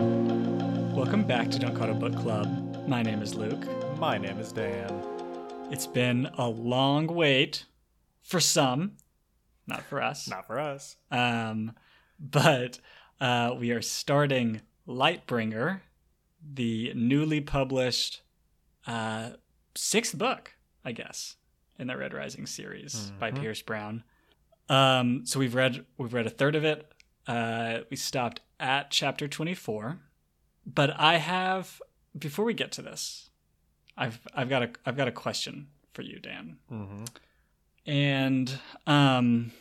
Welcome back to Don't Call a Book Club. My name is Luke. My name is Dan. It's been a long wait for some, not for us. Not for us. Um, but uh, we are starting Lightbringer, the newly published uh, sixth book, I guess, in the Red Rising series by Mhm. Pierce Brown. Um, so we've read we've read a third of it. Uh, we stopped at chapter twenty four, but I have before we get to this, I've I've got a I've got a question for you, Dan Mm-hmm. and um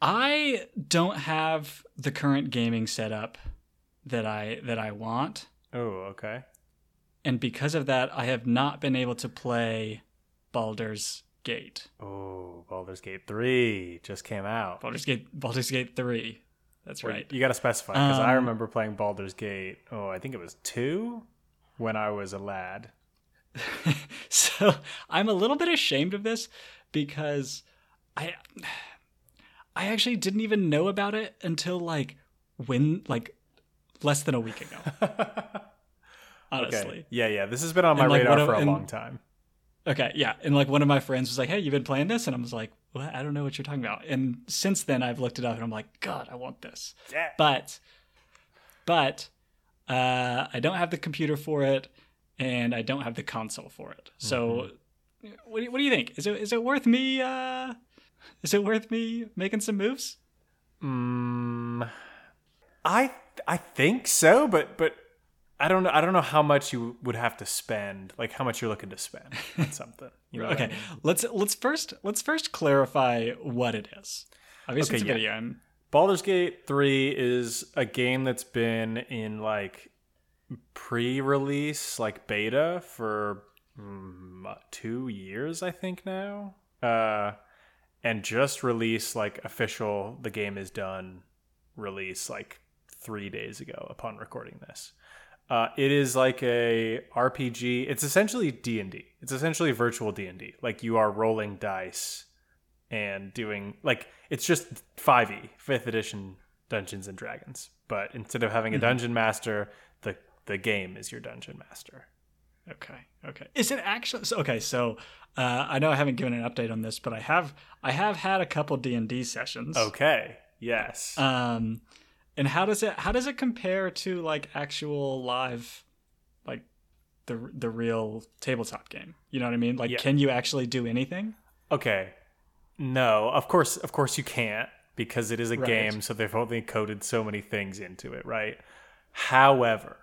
I don't have the current gaming setup that I that I want Oh, okay. and because of that I have not been able to play Baldur's Gate. Oh, Baldur's Gate 3 just came out. Baldur's Gate Baldur's Gate 3. That's Wait, right. You got to specify because I Um, remember playing Baldur's Gate. Oh, I think it was 2 when I was a lad. so I'm a little bit ashamed of this because I I actually didn't even know about it until like when like less than a week ago. Honestly. Okay. Yeah, yeah. This has been on my And, like, radar for a and- long time. Okay, yeah. And like one of my friends was like, Hey, you've been playing this? And I was like, What? I don't know what you're talking about. And since then I've looked it up and I'm like, God, I want this. Yeah. But but uh I don't have the computer for it and I don't have the console for it. So what, do you, what do you think? Is it is it worth me uh is it worth me making some moves? Mm, I I think so, but but I don't know. I don't know how much you would have to spend, like how much you're looking to spend on something. You know what I Okay. mean? Let's let's first let's first clarify what it is. Obviously Okay, it's a yeah. video game. Baldur's Gate 3 is a game that's been in like pre-release, like beta for mm, 2 years I think now. Uh and just released like official the game is done release like 3 days ago upon recording this. Uh, it is like a RPG. It's essentially D and D. It's essentially virtual D and D. Like you are rolling dice and doing like it's just 5e, fifth edition Dungeons and Dragons. But instead of having a dungeon master, the the game is your dungeon master. Okay. Okay. Is it actually so, okay? So uh, I know I haven't given an update on this, but I have I have had a couple D and D sessions. Okay. Yes. Um, and how does it how does it compare to like actual live, like the the real tabletop game? You know what I mean? Like, Yeah. can you actually do anything? Okay. No, of course, of course you can't because it is a Right. game, so they've only coded so many things into it, right? However,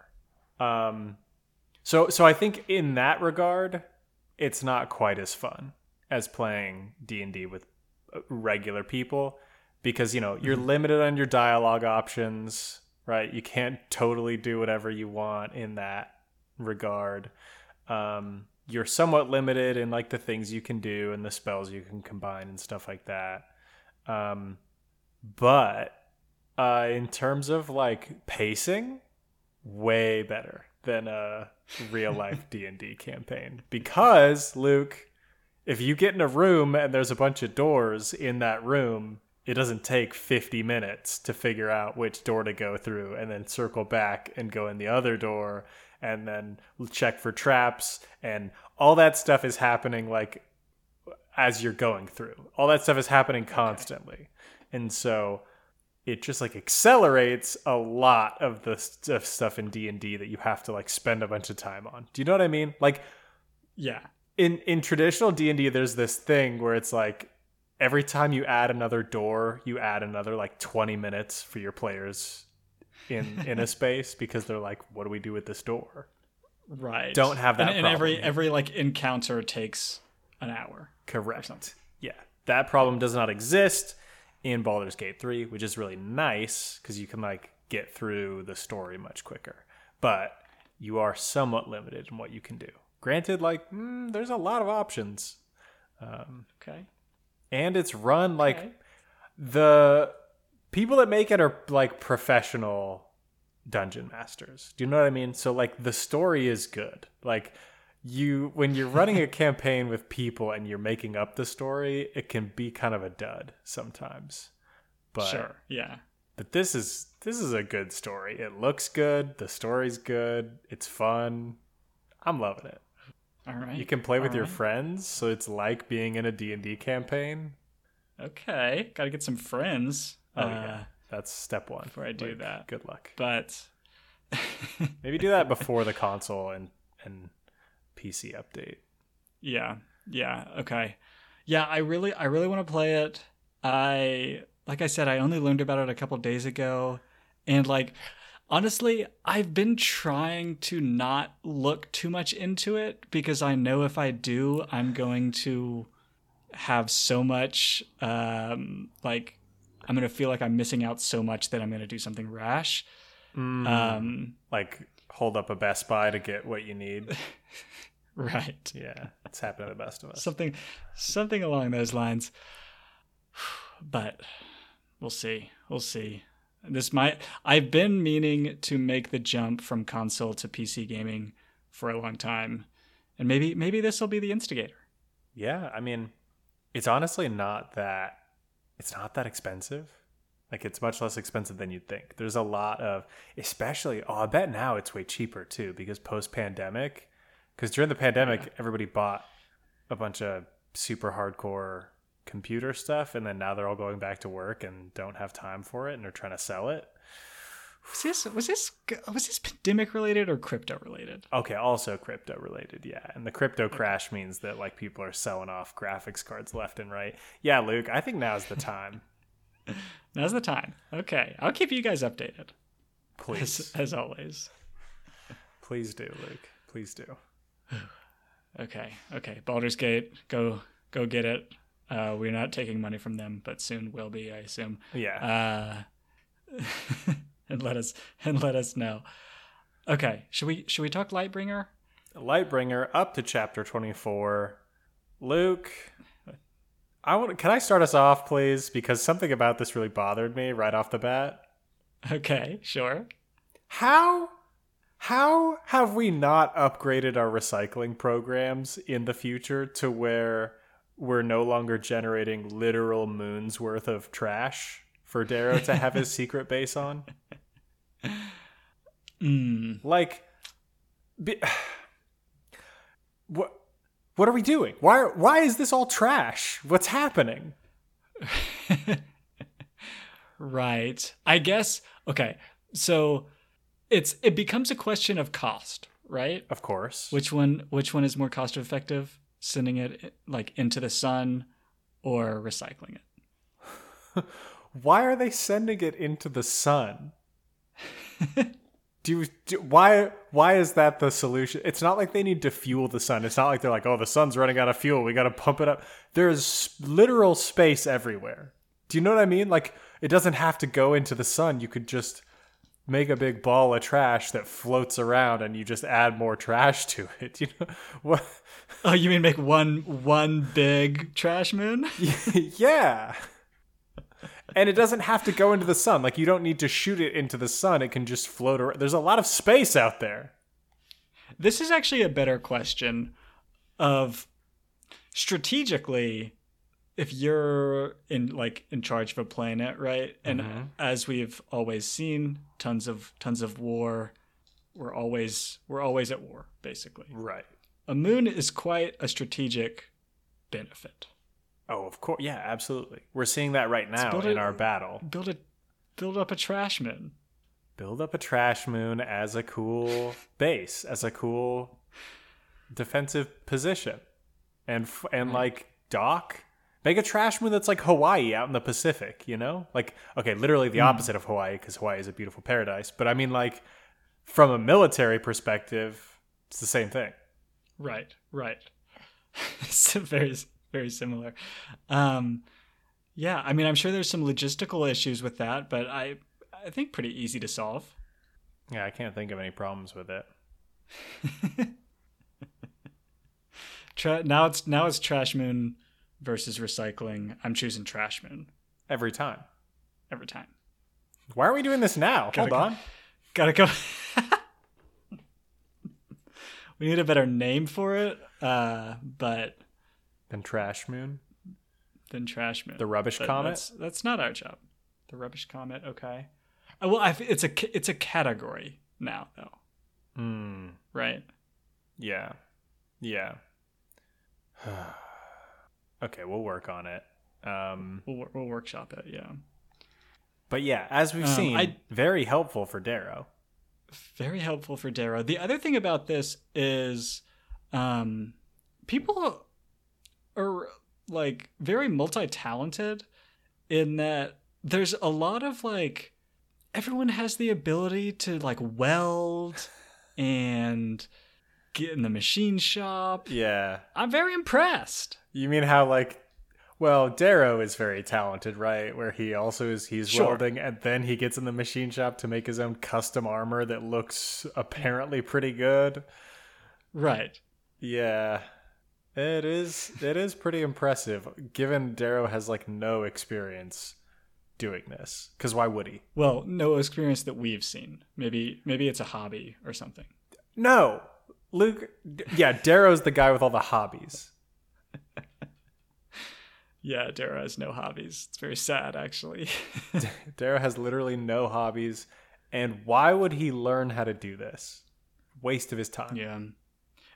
um, so so I think in that regard, it's not quite as fun as playing D and D with uh, regular people because you know you're limited on your dialogue options, right? You can't totally do whatever you want in that regard. Um, you're somewhat limited in like the things you can do and the spells you can combine and stuff like that. Um, but uh, in terms of like pacing, way better than a real life D and D campaign because Luke, if you get in a room and there's a bunch of doors in that room, it doesn't take 50 minutes to figure out which door to go through and then circle back and go in the other door and then check for traps and all that stuff is happening like as you're going through. All that stuff is happening constantly. And so it just like accelerates a lot of the stuff stuff in D&D that you have to like spend a bunch of time on. Do you know what I mean? Like Yeah. in in traditional D&D there's this thing where it's like every time you add another door, you add another like 20 minutes for your players in in a space because they're like what do we do with this door? Right. Don't have that And, and every every like encounter takes an hour. Correct. Yeah. That problem does not exist in Baldur's Gate 3, which is really nice because you can like get through the story much quicker. But you are somewhat limited in what you can do. Granted, like mm, there's a lot of options, Okay. And it's run like Okay. the people that make it are like professional dungeon masters. Do you know what I mean? So like the story is good. Like you when you're running a campaign with people and you're making up the story, it can be kind of a dud sometimes. But Sure. Yeah. But this is this is a good story. It looks good. The story's good. It's fun. I'm loving it. All right. You can play with all your right. friends, so it's like being in a D&D campaign. Okay, got to get some friends. Oh uh, yeah. That's step 1. before I do Like, that. Good luck. But Maybe do that before the console and and PC update. yeah, yeah, okay, yeah. I really, I really want to play it. I, like I said, I only learned about it a couple days ago, and like, honestly, I've been trying to not look too much into it because I know if I do, I'm going to have so much, um, like, I'm gonna feel like I'm missing out so much that I'm gonna do something rash. Um, Like hold up a Best Buy to get what you need. right. Yeah, it's happened to the best of us. something something along those lines but we'll see we'll see this might i've been meaning to make the jump from console to pc gaming for a long time and maybe maybe this will be the instigator Yeah, I mean, it's honestly not that it's not that expensive. Like it's much less expensive than you'd think. There's a lot of especially oh, I bet now it's way cheaper too because post pandemic cuz during the pandemic everybody bought a bunch of super hardcore computer stuff and then now they're all going back to work and don't have time for it and they're trying to sell it. was this was this was this pandemic related or crypto related Okay, also crypto related, yeah. And the crypto crash means that like people are selling off graphics cards left and right. Yeah, Luke, I think now's the time. now's the time okay i'll keep you guys updated Please. as, as always Please do, Luke. Please do. okay okay baldur's gate go go get it uh, we're not taking money from them but soon will be i assume Yeah. uh, and let us and let us know. Okay, should we should we talk Lightbringer? Lightbringer up to chapter 24. Luke, I want can I start us off please because something about this really bothered me right off the bat. Okay, sure. How how have we not upgraded our recycling programs in the future to where we're no longer generating literal moons worth of trash for Darrow to have his secret base on? Mm, Like, be, what? What are we doing? Why? Why is this all trash? What's happening? right. I guess. Okay, so it's it becomes a question of cost, right? Of course. Which one which one is more cost effective? Sending it like into the sun or recycling it? Why are they sending it into the sun? do you do, why why is that the solution? It's not like they need to fuel the sun. It's not like they're like, "Oh, the sun's running out of fuel. We got to pump it up." There's literal space everywhere. Do you know what I mean? Like it doesn't have to go into the sun. You could just make a big ball of trash that floats around and you just add more trash to it. You know what Oh, you mean make one one big trash moon? yeah. And it doesn't have to go into the sun. Like you don't need to shoot it into the sun. It can just float around. There's a lot of space out there. This is actually a better question of strategically if you're in like in charge of a planet, right? And mm-hmm. as we've always seen, tons of tons of war. We're always we're always at war, basically. Right. A moon is quite a strategic benefit. Oh, of course. Yeah, absolutely. We're seeing that right now in it- our battle. Build a build up a trash moon. Build up a trash moon as a cool base, as a cool defensive position. And f- and like dock Make a trash moon that's like Hawaii out in the Pacific, you know? Like, okay, literally the opposite of Hawaii because Hawaii is a beautiful paradise. But I mean, like, from a military perspective, it's the same thing. Right, right. it's very, very similar. Um, yeah, I mean, I'm sure there's some logistical issues with that, but I, I think pretty easy to solve. Yeah, I can't think of any problems with it. Tra- now it's now it's Trash Moon versus recycling. I'm choosing Trash Moon Every time. every time. Why are we doing this now? Hold go. on. Gotta go. we need a better name for it, uh, but Then trash moon. than Trash Moon. The rubbish But comet? That's, that's not our job. The rubbish comet. Okay. Uh, well, I, it's a it's a category now, though, Hmm. right? Yeah. Yeah. okay, we'll work on it. Um, We'll we'll workshop it. Yeah. but yeah, as we've Um, seen, I- very helpful for Darrow. Very helpful for Darrow. The other thing about this is, um, people are like very multi-talented in that there's a lot of like everyone has the ability to like weld and get in the machine shop. Yeah. I'm very impressed. You mean how like well, Darrow is very talented, right? Where he also is he's Sure. welding and then he gets in the machine shop to make his own custom armor that looks apparently pretty good. Right. Yeah. It is it is pretty impressive given Darrow has like no experience doing this. Cuz why would he? Well, no experience that we've seen. Maybe maybe it's a hobby or something. No. Luke yeah, Darrow's the guy with all the hobbies. Yeah, Darrow has no hobbies. It's very sad, actually. Darrow has literally no hobbies and why would he learn how to do this? Waste of his time. yeah.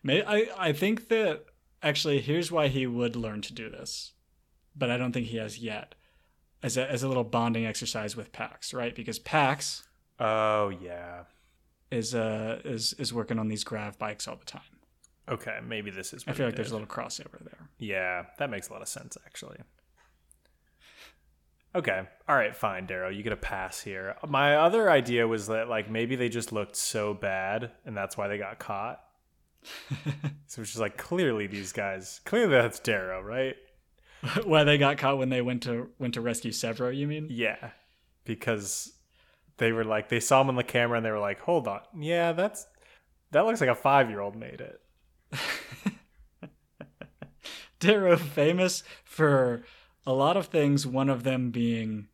May I I think that actually here's why he would learn to do this. But I don't think he has yet. As a as a little bonding exercise with Pax, right? Because Pax Oh yeah. Is uh is is working on these grav bikes all the time. Okay, maybe this is. I feel like there's a little crossover there. Yeah, that makes a lot of sense actually. Okay, all right, fine, Darrow. You get a pass here. My other idea was that like maybe they just looked so bad, and that's why they got caught. so it's just like clearly these guys, clearly that's Darrow, right? why they got caught when they went to went to rescue Sevro, you mean? Yeah, because they were like they saw him on the camera and they were like, hold on, yeah, that's that looks like a five year old made it. Darrow famous for a lot of things, one of them being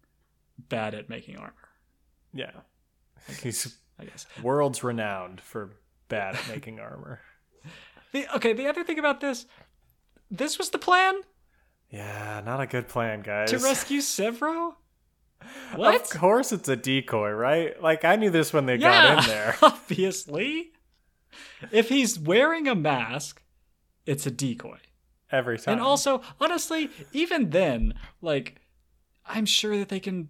bad at making armor, Yeah, he's I guess. world's renowned for bad at making armor. The, okay, the other thing about this, this was the plan Yeah, not a good plan, guys. to rescue Sevro? What? Of course it's a decoy, right? Like I knew this when they yeah, got in there. obviously. If he's wearing a mask, it's a decoy. Every time. And also, honestly, even then, like, I'm sure that they can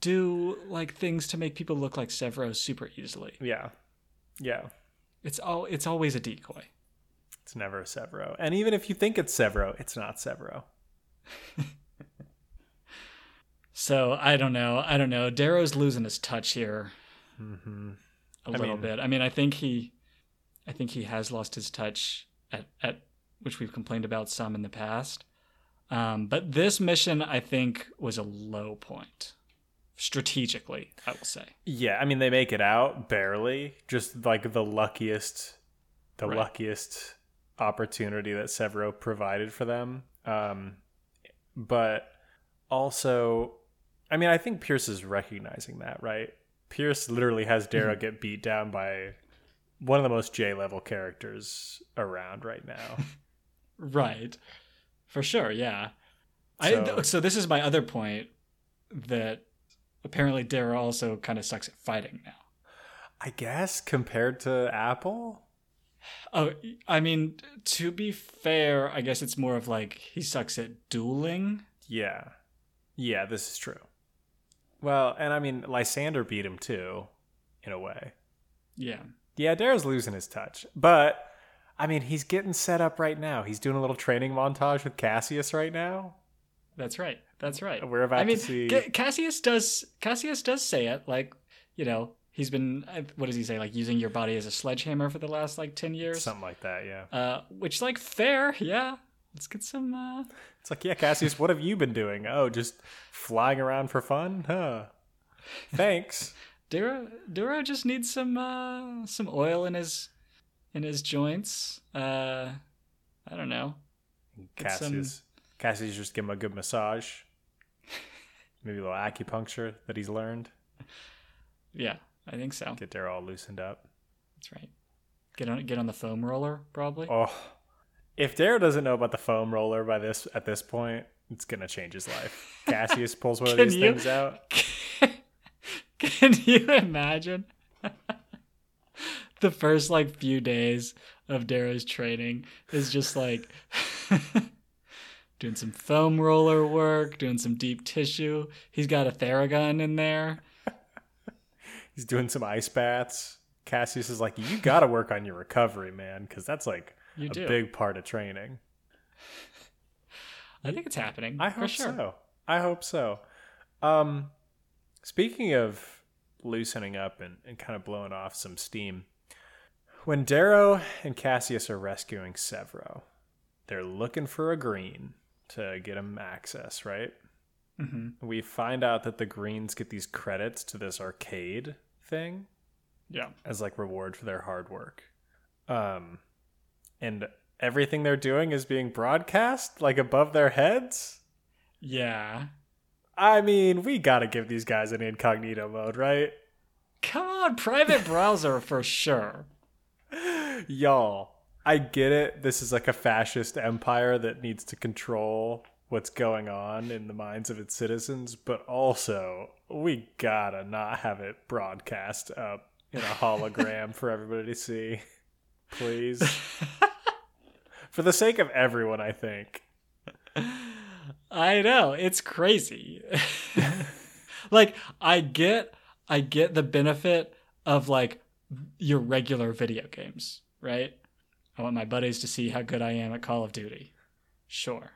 do like things to make people look like Sevro super easily. Yeah. Yeah. It's all it's always a decoy. It's never a Sevro. And even if you think it's Sevro, it's not Sevro. So I don't know. I don't know. Darrow's losing his touch here Mm-hmm. a I little mean- bit. I mean, I think he, I think he has lost his touch at at which we've complained about some in the past. Um, but this mission, I think, was a low point strategically. I will say. Yeah, I mean they make it out barely. Just like the luckiest the Right. luckiest opportunity that Sevro provided for them. Um but also I mean I think Pierce is recognizing that, right? Pierce literally has Darrow Mm-hmm. get beat down by one of the most J level characters around right now. Right. For sure, yeah. I So- so this is my other point that apparently Darrow also kind of sucks at fighting now. I guess compared to Apple, Oh, I mean, to be fair, I guess it's more of like he sucks at dueling. yeah. Yeah, this is true. Well, and I mean Lysander beat him too in a way. Yeah. Yeah, Darrow's losing his touch. But I mean, he's getting set up right now. He's doing a little training montage with Cassius right now. That's right. That's right. We're about I mean, to see Ca- Cassius does Cassius does say it like, you know, he's been uh, what does he say like using your body as a sledgehammer for the last like 10 years. something like that, yeah. Uh which like fair, yeah. Let's get some uh It's like, yeah, Cassius, what have you been doing? Oh, just flying around for fun? Huh. Thanks. Darrow Darrow just needs some uh some oil in his in his joints. Uh I don't know. Get some- Cassius. Cassius just give him a good massage. Maybe a little acupuncture that he's learned. Yeah, I think so. Get Darrow all loosened up. That's right. Get on get on the foam roller probably. Oh, if Darrow doesn't know about the foam roller by this at this point, it's gonna change his life. Cassius pulls one of these you- things out. Can you imagine the first like few days of Darrow's training is just like doing some foam roller work, doing some deep tissue. He's got a Theragun in there. He's doing some ice baths. Cassius is like, you got to work on your recovery, man, because that's like You a do. big part of training. I think it's happening. I for hope sure. so. I hope so. Um, speaking of loosening up and, and kind of blowing off some steam, when Darrow and Cassius are rescuing Sevro, they're looking for a green to get him access, right? hmm We find out that the greens get these credits to this arcade thing Yeah. as like reward for their hard work. Um, and everything they're doing is being broadcast like above their heads. Yeah. I mean, we gotta give these guys an incognito mode, right? Come on, private browser for sure. Y'all, I get it. This is like a fascist empire that needs to control what's going on in the minds of its citizens, but also we gotta not have it broadcast up in a hologram for everybody to see. Please. for the sake of everyone, I think. I know it's crazy. like I get, I get the benefit of like your regular video games, right? I want my buddies to see how good I am at Call of Duty. Sure.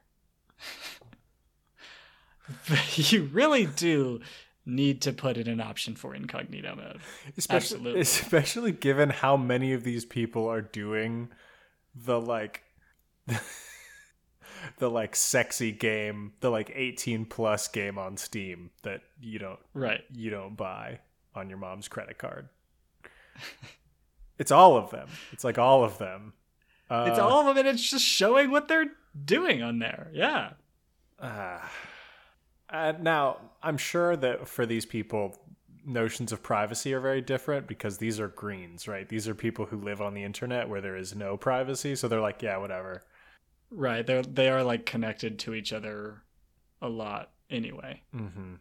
but you really do need to put in an option for incognito mode. Especially, Absolutely. especially given how many of these people are doing the like the like sexy game, the like 18 plus game on Steam that you don't Right. you don't buy on your mom's credit card. it's all of them. It's like all of them. Uh, It's all of them and it's just showing what they're doing on there. Yeah. Uh, uh, now, I'm sure that for these people, notions of privacy are very different because these are greens, right? These are people who live on the internet where there is no privacy. So they're like, yeah, whatever. Right. They're they are like connected to each other a lot anyway. hmm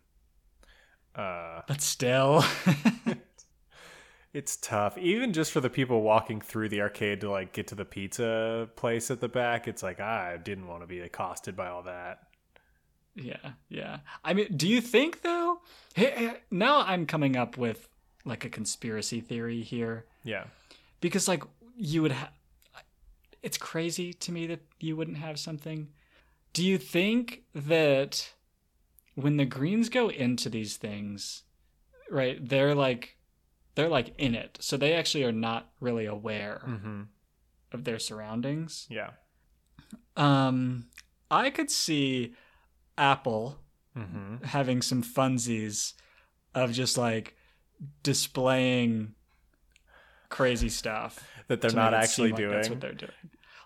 Uh, But still. it's tough. Even just for the people walking through the arcade to like get to the pizza place at the back, it's like, I didn't want to be accosted by all that. Yeah, yeah. I mean, do you think though? Hey, now I'm coming up with like a conspiracy theory here Yeah. because like you would have it's crazy to me that you wouldn't have something. Do you think that when the greens go into these things, right, they're like they're like in it. So they actually are not really aware hmm of their surroundings. Yeah. Um I could see Apple hmm having some funsies of just like displaying crazy stuff That they're not actually seem like doing. That's what they're doing.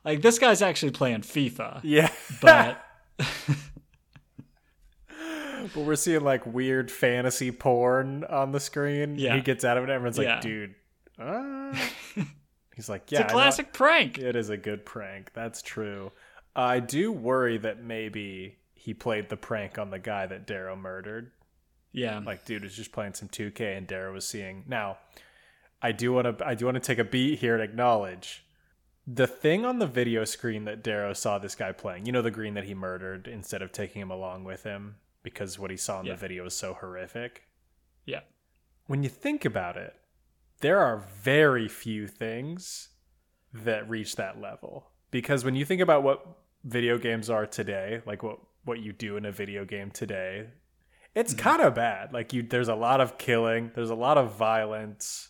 Like this guy's actually playing FIFA, yeah. but But we're seeing like weird fantasy porn on the screen. Yeah. He gets out of it, and everyone's like, dude. Uh? He's like, yeah, a I know- classic prank. It is a good prank. That's true. I do worry that maybe he played the prank on the guy that Darrow murdered. Yeah, Like, dude was just playing some 2K, and Darrow was seeing. Now, I do want to. I do want to take a beat here and acknowledge the thing on the video screen that Darrow saw this guy playing. You know, the green that he murdered instead of taking him along with him because what he saw in Yeah. the video was so horrific. yeah, When you think about it, there are very few things that reach that level. Because when you think about what video games are today, like what what you do in a video game today, it's Mm-hmm. kind of bad. Like you there's a lot of killing, there's a lot of violence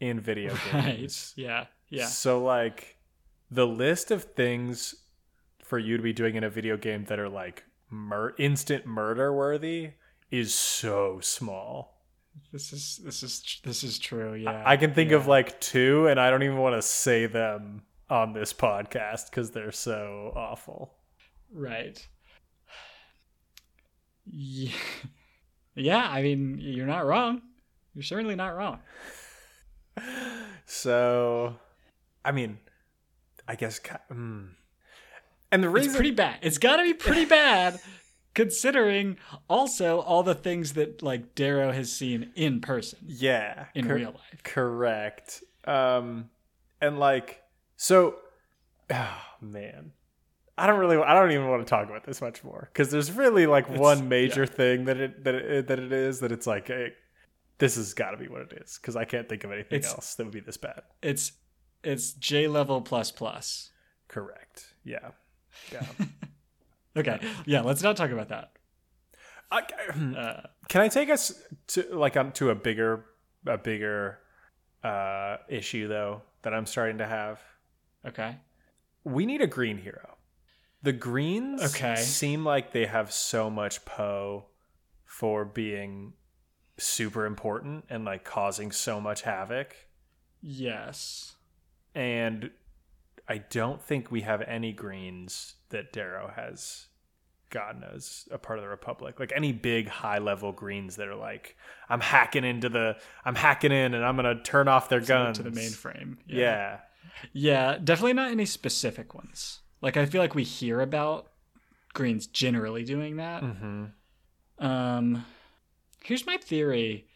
in video right. games. Yeah, yeah, So like the list of things for you to be doing in a video game that are like mur- instant murder worthy is so small. this is this is this is true. Yeah, I can think yeah. of like two, and I don't even want to say them on this podcast because they're so awful. right. Yeah, yeah. I mean, you're not wrong. You're certainly not wrong. So, I mean, I guess. Mm. And the reason It's pretty bad. It's got to be pretty bad, considering also all the things that like Darrow has seen in person yeah, in cor- real life. Correct. Um, and like, so, oh, man, I don't really, I don't even want to talk about this much more because there's really like one major thing that it that it that it is that it's like, hey, this has got to be what it is because I can't think of anything It's- else that would be this bad. It's it's J level plus plus. Correct. Yeah. Yeah. Okay, yeah, let's not talk about that. I, Uh, can I take us to like um, to a bigger a bigger uh issue though that I'm starting to have? okay, we need a green hero. The greens Okay. seem like they have so much Poe for being super important and like causing so much havoc. yes, And I don't think we have any greens that Darrow has gotten as a part of the Republic. Like any big high level greens that are like, I'm hacking into the I'm hacking in and I'm gonna turn off their guns. to the mainframe. Yeah. yeah, definitely not any specific ones. Like I feel like we hear about Greens generally doing that. Mm-hmm. Um, here's my theory.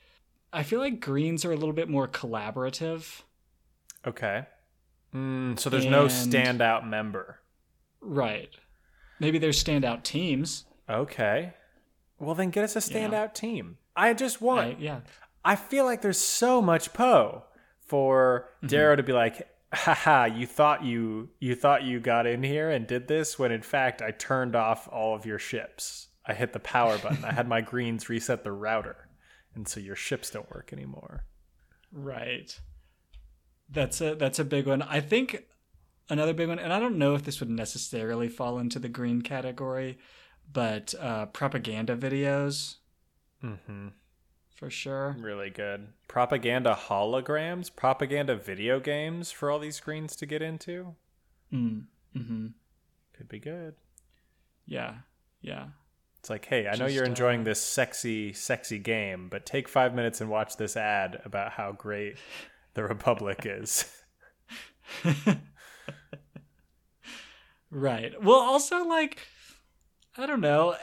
I feel like Greens are a little bit more collaborative. Okay. Mm, so there's no standout member. Right. Maybe there's standout teams. Okay. Well, then get us a Yeah. standout team. I just want. I, yeah. I feel like there's so much Poe for Mm-hmm. Darrow to be like, haha, you thought you you thought you got in here and did this when in fact I turned off all of your ships. I hit the power button. I had my greens reset the router. And so your ships don't work anymore. Right. That's a that's a big one. I think another big one, and I don't know if this would necessarily fall into the green category, but uh, propaganda videos Mm-hmm. For sure. Really good. Propaganda holograms, propaganda video games for all these screens to get into. Mm. hmm Could be good. Yeah. Yeah. It's like, hey, I know you're enjoying uh, this sexy, sexy game, but take five minutes and watch this ad about how great the Republic is. Right. Well, also like I don't know,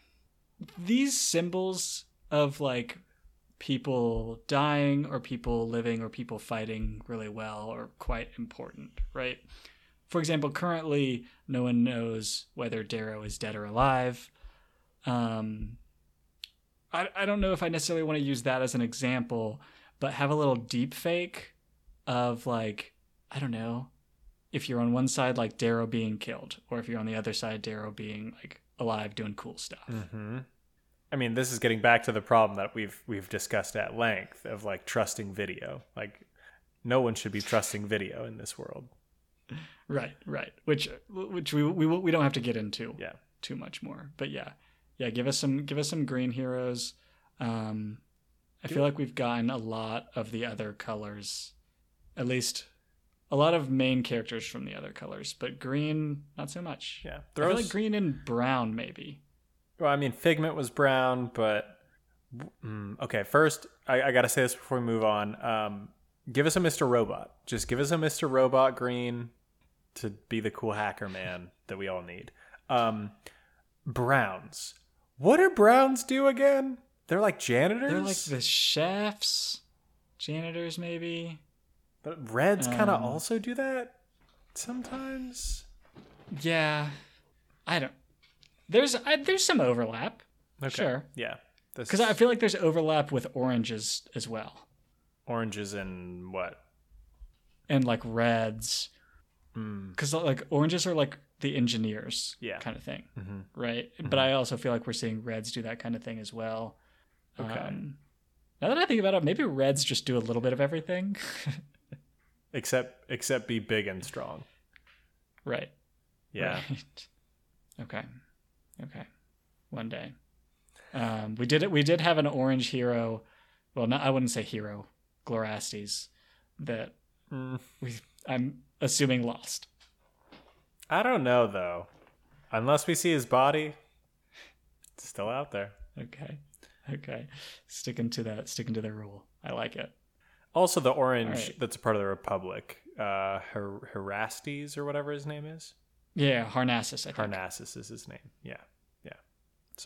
these symbols of like people dying or people living or people fighting really well are quite important, right? For example, currently no one knows whether Darrow is dead or alive. Um I, I don't know if I necessarily want to use that as an example, but have a little deep fake of like, I don't know, if you're on one side like Darrow being killed, or if you're on the other side Darrow being like alive doing cool stuff. hmm I mean, this is getting back to the problem that we've we've discussed at length of like trusting video. Like, no one should be trusting video in this world. Right, right. Which which we we we don't have to get into Yeah. too much more. But yeah. Yeah, give us some give us some green heroes. Um I feel like we've gotten a lot of the other colors. At least a lot of main characters from the other colors, but green not so much. Yeah. I Throw feel like green and brown maybe. Well, I mean, Figment was brown, but mm, okay. First, I, I got to say this before we move on. Um, give us a Mr. Robot. Just give us a Mr. Robot green to be the cool hacker man that we all need. Um, browns. What do browns do again? They're like janitors. They're like the chefs, janitors maybe. But reds kind of Um, also do that sometimes. Yeah, I don't. There's I, there's some overlap Okay. Sure. Yeah. Because I feel like there's overlap with oranges as well, oranges and what? and like reds, Mm, because like oranges are like the engineers, Yeah. kind of thing, mhm. right? But I also feel like we're seeing reds do that kind of thing as well. Okay. Um, now that I think about it, maybe reds just do a little bit of everything, Except except be big and strong. right? Yeah. Right. Okay. Okay. One day. Um, we did it. We did have an orange hero. Well, not, I wouldn't say hero. Glirastes. That Mm. we. I'm assuming lost. I don't know though. Unless we see his body, it's still out there. Okay. Okay. Sticking to that. Sticking to the rule. I like it. Also, the orange right. that's a part of the Republic, uh, Her- Herastes or whatever his name is. Yeah, Harnassus. I think. Harnassus is his name. Yeah,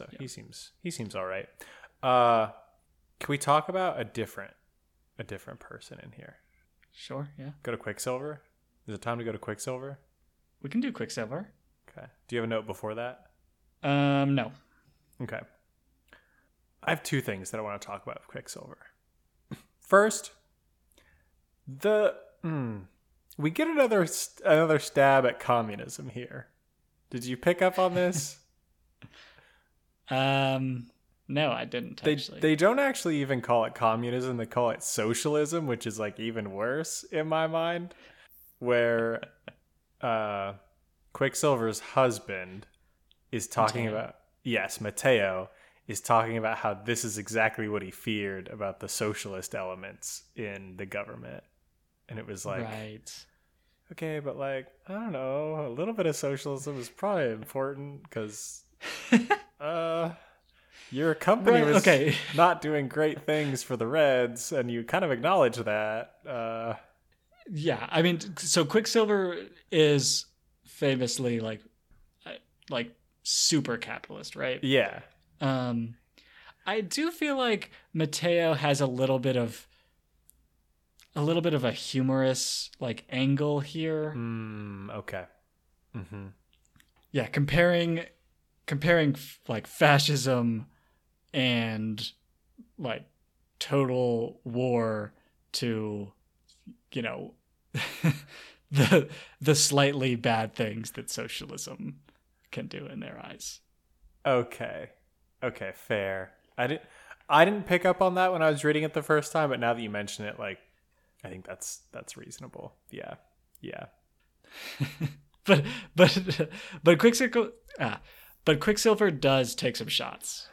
yeah. So he seems he seems all right. Uh, can we talk about a different a different person in here? Sure. Yeah. Go to Quicksilver. Is it time to go to Quicksilver? We can do Quicksilver. Okay. Do you have a note before that? Um, no. Okay. I have two things that I want to talk about with Quicksilver. First, the mm, we get another another stab at communism here. Did you pick up on this? Um, no, I didn't they actually. they don't actually even call it communism. They call it socialism, which is like even worse in my mind. Where uh, Quicksilver's husband is talking Matteo. about yes, Matteo is talking about how this is exactly what he feared about the socialist elements in the government, and it was like right. okay, but like I don't know, a little bit of socialism is probably important because uh, your company Right, was okay. not doing great things for the Reds, and you kind of acknowledge that. Uh, Yeah, I mean, so Quicksilver is famously like, uh, like super capitalist, right? yeah, Um, I do feel like Matteo has a little bit of, a little bit of a humorous like angle here. mm, okay. Mm-hmm. Yeah, comparing, comparing f- like fascism, and like total war to, you know, the the slightly bad things that socialism can do in their eyes. Okay, okay, fair. I didn't. I didn't pick up on that when I was reading it the first time, but now that you mention it, like, I think that's that's reasonable. Yeah, yeah. But but but Quicksilver ah, but Quicksilver does take some shots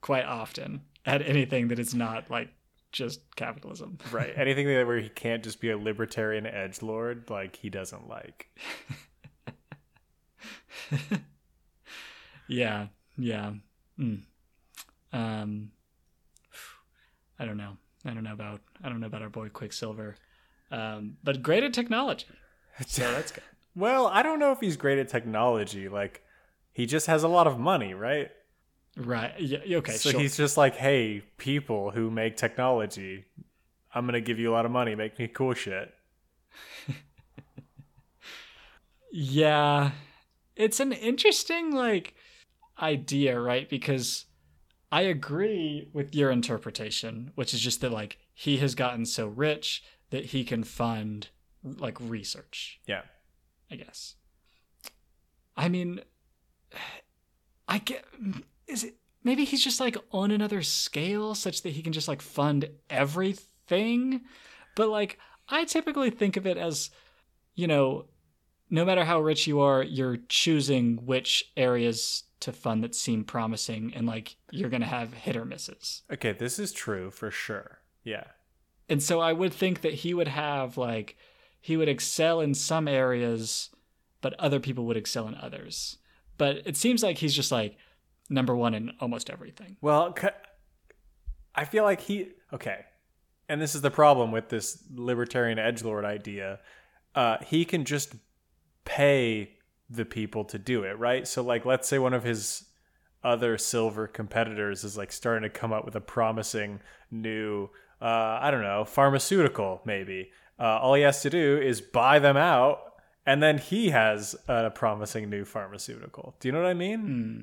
quite often at anything that is not like just capitalism. Right. Anything that where he can't just be a libertarian edge lord, like he doesn't like. Yeah, yeah. Mm. Um, I don't know. I don't know about I don't know about our boy Quicksilver, um, but great at technology. So that's good. Well, I don't know if he's great at technology. Like, he just has a lot of money, right? Right? Yeah. Okay. so sure. he's just like, hey, people who make technology, I'm gonna give you a lot of money, make me cool shit. Yeah. It's an interesting like idea, right? Because I agree with your interpretation, which is just that like he has gotten so rich that he can fund like research, Yeah. I guess. I mean I get is it maybe he's just like on another scale such that he can just like fund everything? But like I typically think of it as you know, no matter how rich you are, you're choosing which areas to fund that seem promising and like you're going to have hit or misses. Okay, this is true for sure. Yeah. And so I would think that he would have like he would excel in some areas but other people would excel in others. But it seems like he's just like number 1 in almost everything. Well, I feel like he okay, and this is the problem with this libertarian edge lord idea. Uh, he can just pay the people to do it, right? So, like, let's say one of his other silver competitors is like starting to come up with a promising new, uh, I don't know, pharmaceutical, maybe. Uh, all he has to do is buy them out, and then he has a promising new pharmaceutical. Do you know what I mean? Hmm.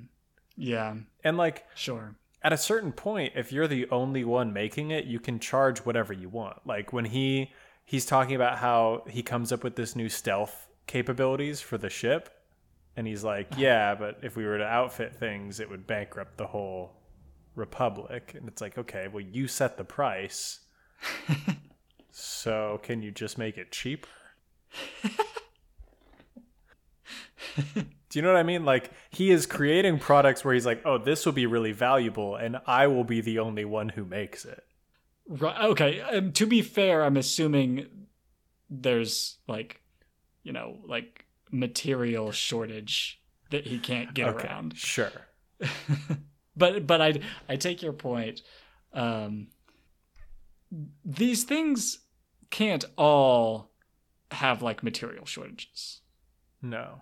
Yeah, And like, sure. at a certain point if you're the only one making it you can charge whatever you want like when he he's talking about how he comes up with this new stealth capabilities for the ship and he's like yeah but if we were to outfit things it would bankrupt the whole republic and it's like okay well you set the price so can you just make it cheaper Do you know what I mean? Like he is creating products where he's like, "Oh, this will be really valuable, and I will be the only one who makes it." Right. Okay. Um, to be fair, I'm assuming there's like, you know, like material shortage that he can't get Okay, around. sure. But but I I take your point. Um, these things can't all have like material shortages. No,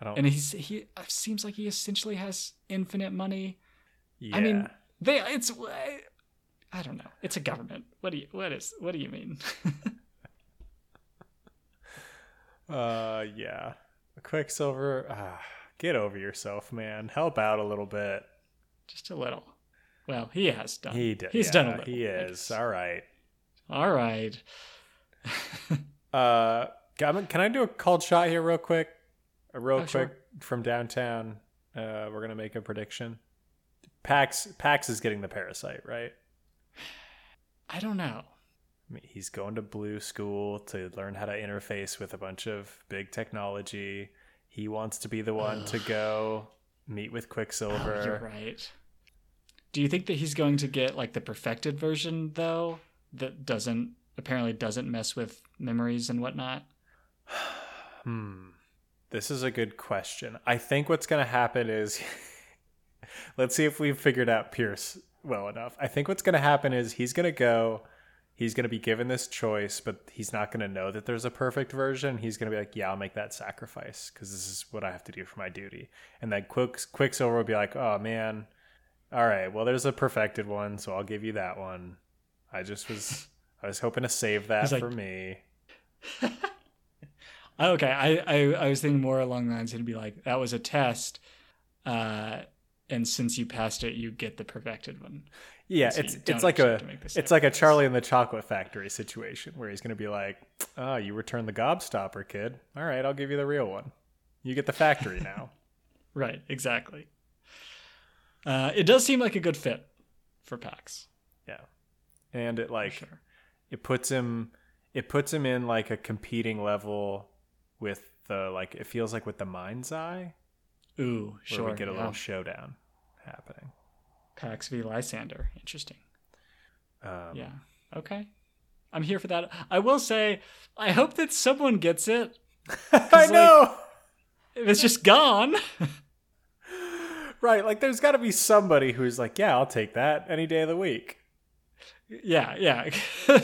I don't. and he's he seems like he essentially has infinite money. yeah. I mean, they it's I don't know. It's a government. What do you what is what do you mean? uh, yeah. Quicksilver. Ah, get over yourself, man. Help out a little bit. Just a little. Well, he has done. He did. He's yeah, done a little. He is. All right. All right. Uh, can can I do a called shot here, real quick? A real Oh, quick sure. from downtown. Uh, we're gonna make a prediction. Pax Pax is getting the parasite, right? I don't know. I mean, he's going to Blue School to learn how to interface with a bunch of big technology. He wants to be the one to go meet with Oh, Quicksilver. you're right. Do you think that he's going to get like the perfected version though, that doesn't apparently doesn't mess with memories and whatnot? Hmm. This is a good question. I think what's going to happen is let's see if we've figured out Pierce well enough. I think what's going to happen is he's going to go he's going to be given this choice, but he's not going to know that there's a perfect version. He's going to be like, "Yeah, I'll make that sacrifice cuz this is what I have to do for my duty." And then Quick Quicksilver will be like, "Oh man. All right, well there's a perfected one, so I'll give you that one. I just was I was hoping to save that He's like- for me." Oh, okay, I, I I was thinking more along the lines. It'd be like that was a test, uh, and since you passed it, you get the perfected one. Yeah, So it's it's like a have to make the it's like a. Charlie in the Chocolate Factory situation where he's gonna be like, "Oh, you returned the gobstopper, kid. All right, I'll give you the real one. You get the factory now." Right, exactly. Uh, it does seem like a good fit for PAX. yeah, and it like sure. it puts him it puts him in like a competing level with the like it feels like with the Mind's Eye Ooh, where sure. we get a yeah. little showdown happening. PAX v Lysander. Interesting. Um, Yeah. Okay. I'm here for that. I will say, I hope that someone gets it. I know. It's just gone. Right, like there's got to be somebody who's like, "Yeah, I'll take that any day of the week." yeah, yeah.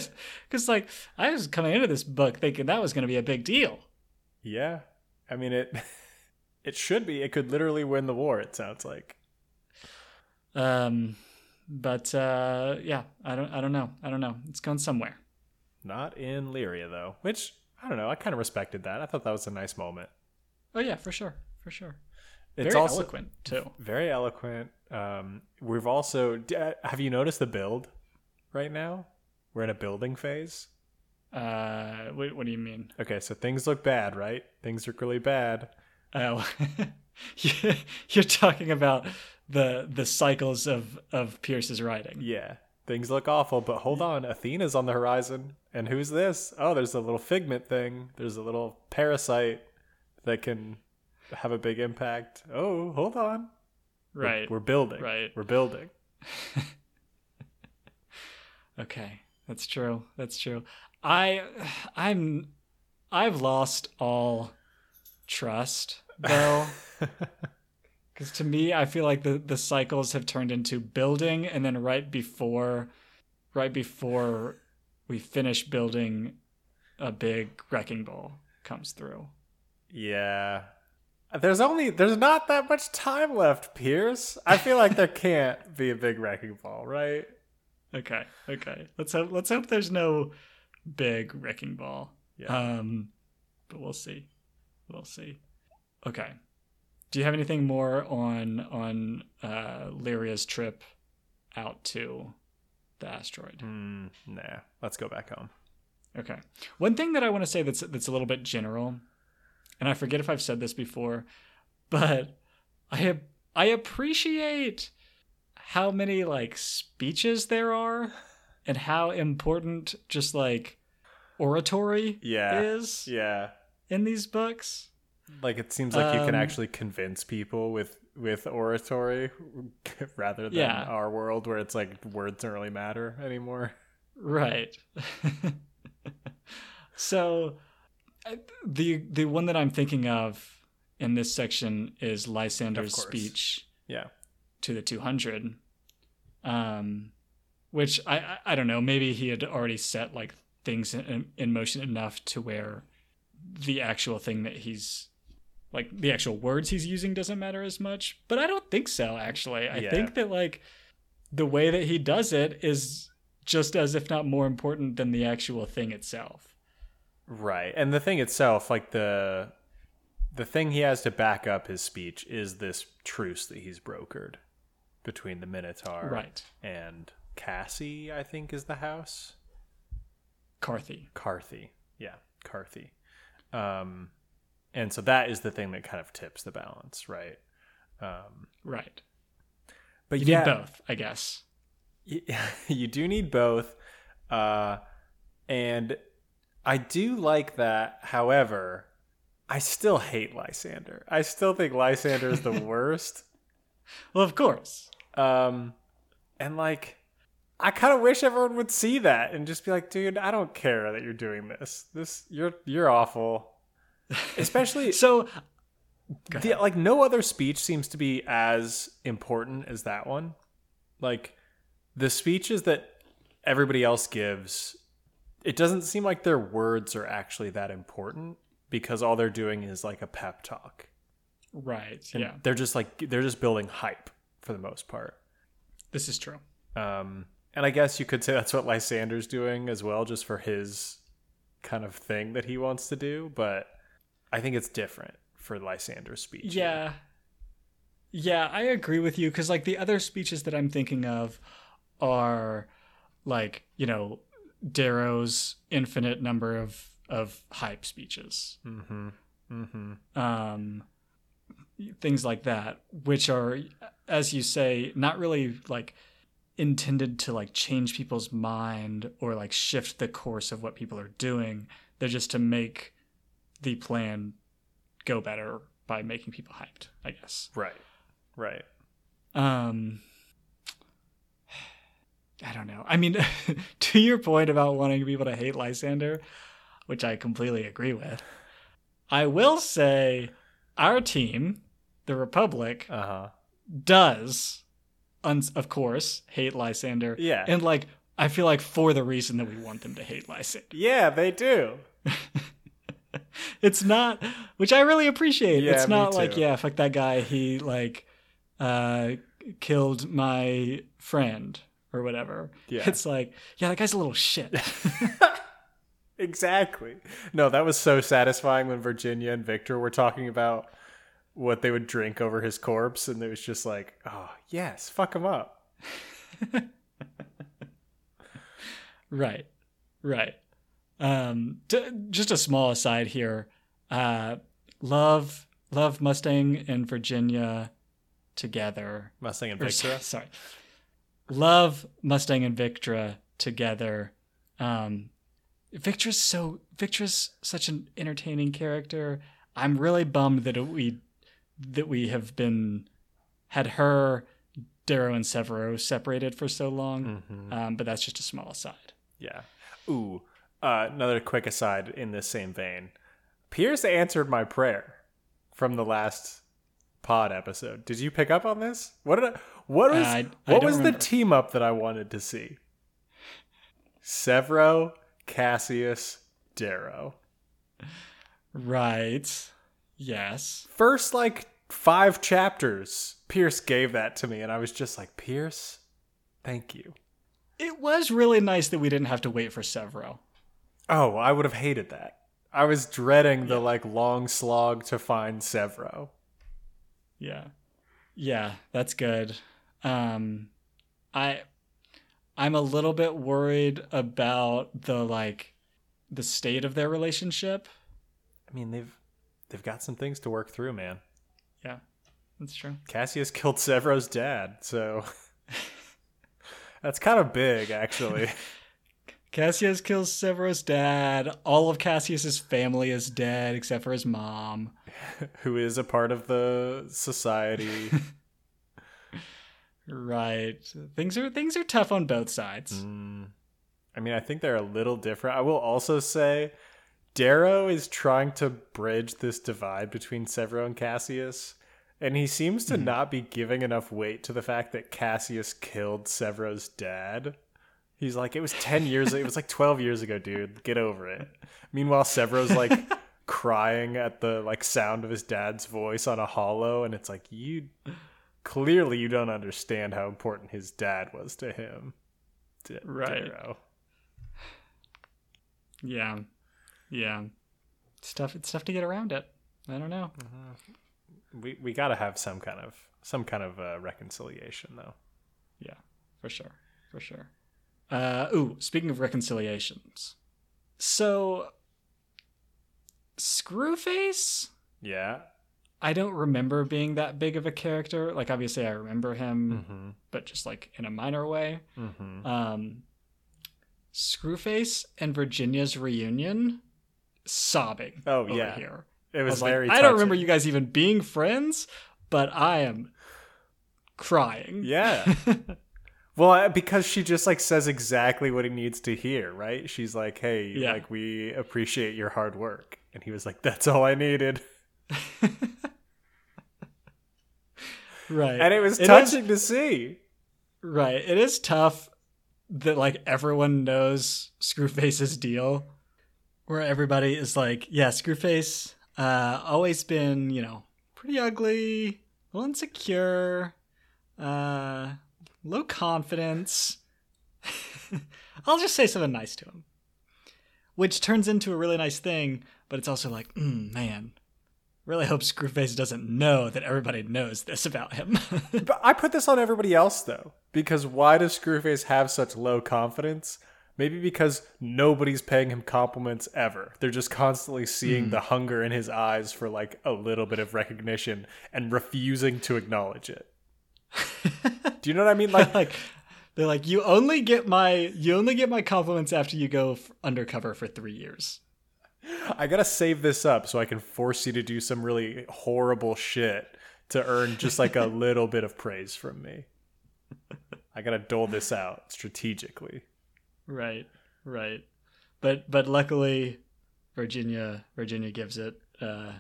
Because, like, I was coming into this book thinking that was going to be a big deal. Yeah. I mean it it should be. It could literally win the war, it sounds like. Um, but uh, yeah, I don't, I don't know. I don't know. It's gone somewhere. Not in Lyria though, which I don't know, I kind of respected that. I thought that was a nice moment. Oh yeah, for sure, for sure. It's Very also eloquent too. very eloquent. Um we've also uh, have you noticed the build right now? We're in a building phase. Uh, what, what do you mean? Okay, so things look bad, right? Things look really bad. Oh, You- you're talking about the the cycles of of Pierce's writing. Yeah. Things look awful, but hold on, Athena's on the horizon. And who's this? Oh, there's a little figment thing. There's a little parasite that can have a big impact. Oh, hold on. We're- Right. We're, building. right. We're building. Okay, that's true. That's true. I I'm I've lost all trust though. Cuz to me I feel like the the cycles have turned into building and then right before right before we finish building a big wrecking ball comes through. yeah. There's only there's not that much time left, Pierce. I feel like there can't be a big wrecking ball, right? Okay. Okay. Let's hope let's hope there's no big wrecking ball. Yeah. Um, but we'll see. We'll see. Okay. Do you have anything more on on uh, Lyria's trip out to the asteroid? Hmm, nah. Let's go back home. Okay. One thing that I want to say that's that's a little bit general, and I forget if I've said this before, but I I appreciate how many like speeches there are and how important just like oratory Yeah. is Yeah. in these books. Like it seems like you can Um, actually convince people with with oratory rather than Yeah. our world where it's like words don't really matter anymore. Right. so the the one that I'm thinking of in this section is Lysander's speech Yeah. to the 200 um which I, I i don't know maybe he had already set like things in, in motion enough to where the actual thing that he's like the actual words he's using doesn't matter as much. But I don't think so actually. I Yeah. think that like the way that he does it is just as if not more important than the actual thing itself. Right. And the thing itself, like the the thing he has to back up his speech is this truce that he's brokered between the Minotaur Right. and Cassie, I think is the house. Carthy. Carthy. Yeah, Carthy. Um and so that is the thing that kind of tips the balance, right? Um Right. but You yeah, need both, I guess. y- you do need both uh and i do like that however i still hate lysander i still think lysander is the worst Well, of course. um and like i kind of wish everyone would see that and just be like dude i don't care that you're doing this this you're you're awful especially So the, like no other speech seems to be as important as that one. Like the speeches that everybody else gives, it doesn't seem like their words are actually that important because all they're doing is like a pep talk. right, And yeah. They're just like they're just building hype for the most part. This is true. Um and I guess you could say that's what Lysander's doing as well, just for his kind of thing that he wants to do, but I think it's different for Lysander's speech. Yeah. Yeah, I agree with you because, like, the other speeches that I'm thinking of are, like, you know, Darrow's infinite number of, of hype speeches. Mm-hmm. Mm-hmm. Um, things like that, which are, as you say, not really, like, intended to, like, change people's mind or, like, shift the course of what people are doing. They're just to make the plan go better by making people hyped, I guess. Right. Right. Um I don't know. I mean, to your point about wanting people to hate Lysander, which I completely agree with, I will say our team, the Republic, Uh huh. does, un- of course, hate Lysander. Yeah. And, like, I feel like for the reason that we want them to hate Lysander. Yeah, they do. It's not, which I really appreciate. Yeah, it's not like, yeah, fuck that guy. He like uh killed my friend or whatever. Yeah. It's like, yeah, that guy's a little shit. Exactly. No, that was so satisfying when Virginia and Victra were talking about what they would drink over his corpse, and it was just like, oh yes, fuck him up. right. Right. Um t- just a small aside here. Uh love love Mustang and Virginia together. Mustang and or, Victra. sorry love mustang and victra together um victra's so victra's such an entertaining character i'm really bummed that we that we have been had her darrow and sevro separated for so long Mhm. um but that's just a small aside Yeah. Ooh. Uh, another quick aside in this same vein. Pierce answered my prayer from the last pod episode. Did you pick up on this? What did I, what was I- I what was remember. the team up that I wanted to see? Sevro, Cassius, Darrow. right yes First like 5 chapters, Pierce gave that to me and I was just like, "Pierce, thank you." it was really nice that we didn't have to wait for sevro Oh, I would have hated that. I was dreading the like long slog to find Sevro. Yeah. Yeah, that's good. Um I I'm a little bit worried about the like the state of their relationship. I mean, they've they've got some things to work through, man. Yeah. That's true. Cassius killed Sevro's dad, so that's kind of big, actually. Cassius kills Sevro's dad. All of Cassius's family is dead except for his mom. Who is a part of the society? Right. Things are things are tough on both sides. Mm, I mean, I think they're a little different. I will also say, Darrow is trying to bridge this divide between Sevro and Cassius, and he seems to mm-hmm. not be giving enough weight to the fact that Cassius killed Sevro's dad. He's like, it was 10 years, it was like 12 years ago, dude. Get over it. Meanwhile, Sevro's like crying at the like sound of his dad's voice on a hollow and it's like you clearly you don't understand how important his dad was to him. D- Right. Darrow. Yeah. Yeah. It's tough it's tough to get around it. I don't know. We we got to have some kind of some kind of uh, reconciliation though. Yeah, for sure. For sure. Uh ooh, speaking of reconciliations. So Screwface Yeah. I don't remember being that big of a character. Like obviously I remember him, Mhm. but just like in a minor way. Mhm. Um Screwface and Virginia's reunion sobbing Oh, over yeah. here. It I was, was like, very I don't remember you guys even being friends, but I am crying. Yeah. Well, because she just like says exactly what he needs to hear, right? She's like, "Hey, Yeah. like we appreciate your hard work." And he was like, "That's all I needed." right. And it was It is- touching to see. right. It is tough that like everyone knows Screwface's deal. Where everybody is like, yeah, Screwface, uh, always been, you know, pretty ugly, a little insecure, uh, low confidence. I'll just say something nice to him. Which turns into a really nice thing, but it's also like, mm, man, really hope Screwface doesn't know that everybody knows this about him. But I put this on everybody else though, because why does Screwface have such low confidence? Maybe because nobody's paying him compliments ever. They're just constantly seeing hmm. the hunger in his eyes for like a little bit of recognition and refusing to acknowledge it. Do you know what I mean? Like, like they're like you only get my you only get my compliments after you go f- undercover for 3 years. I gotta save this up so I can force you to do some really horrible shit to earn just like a little bit of praise from me. I gotta dole this out strategically. Right. Right. But but luckily Virginia Virginia gives it uh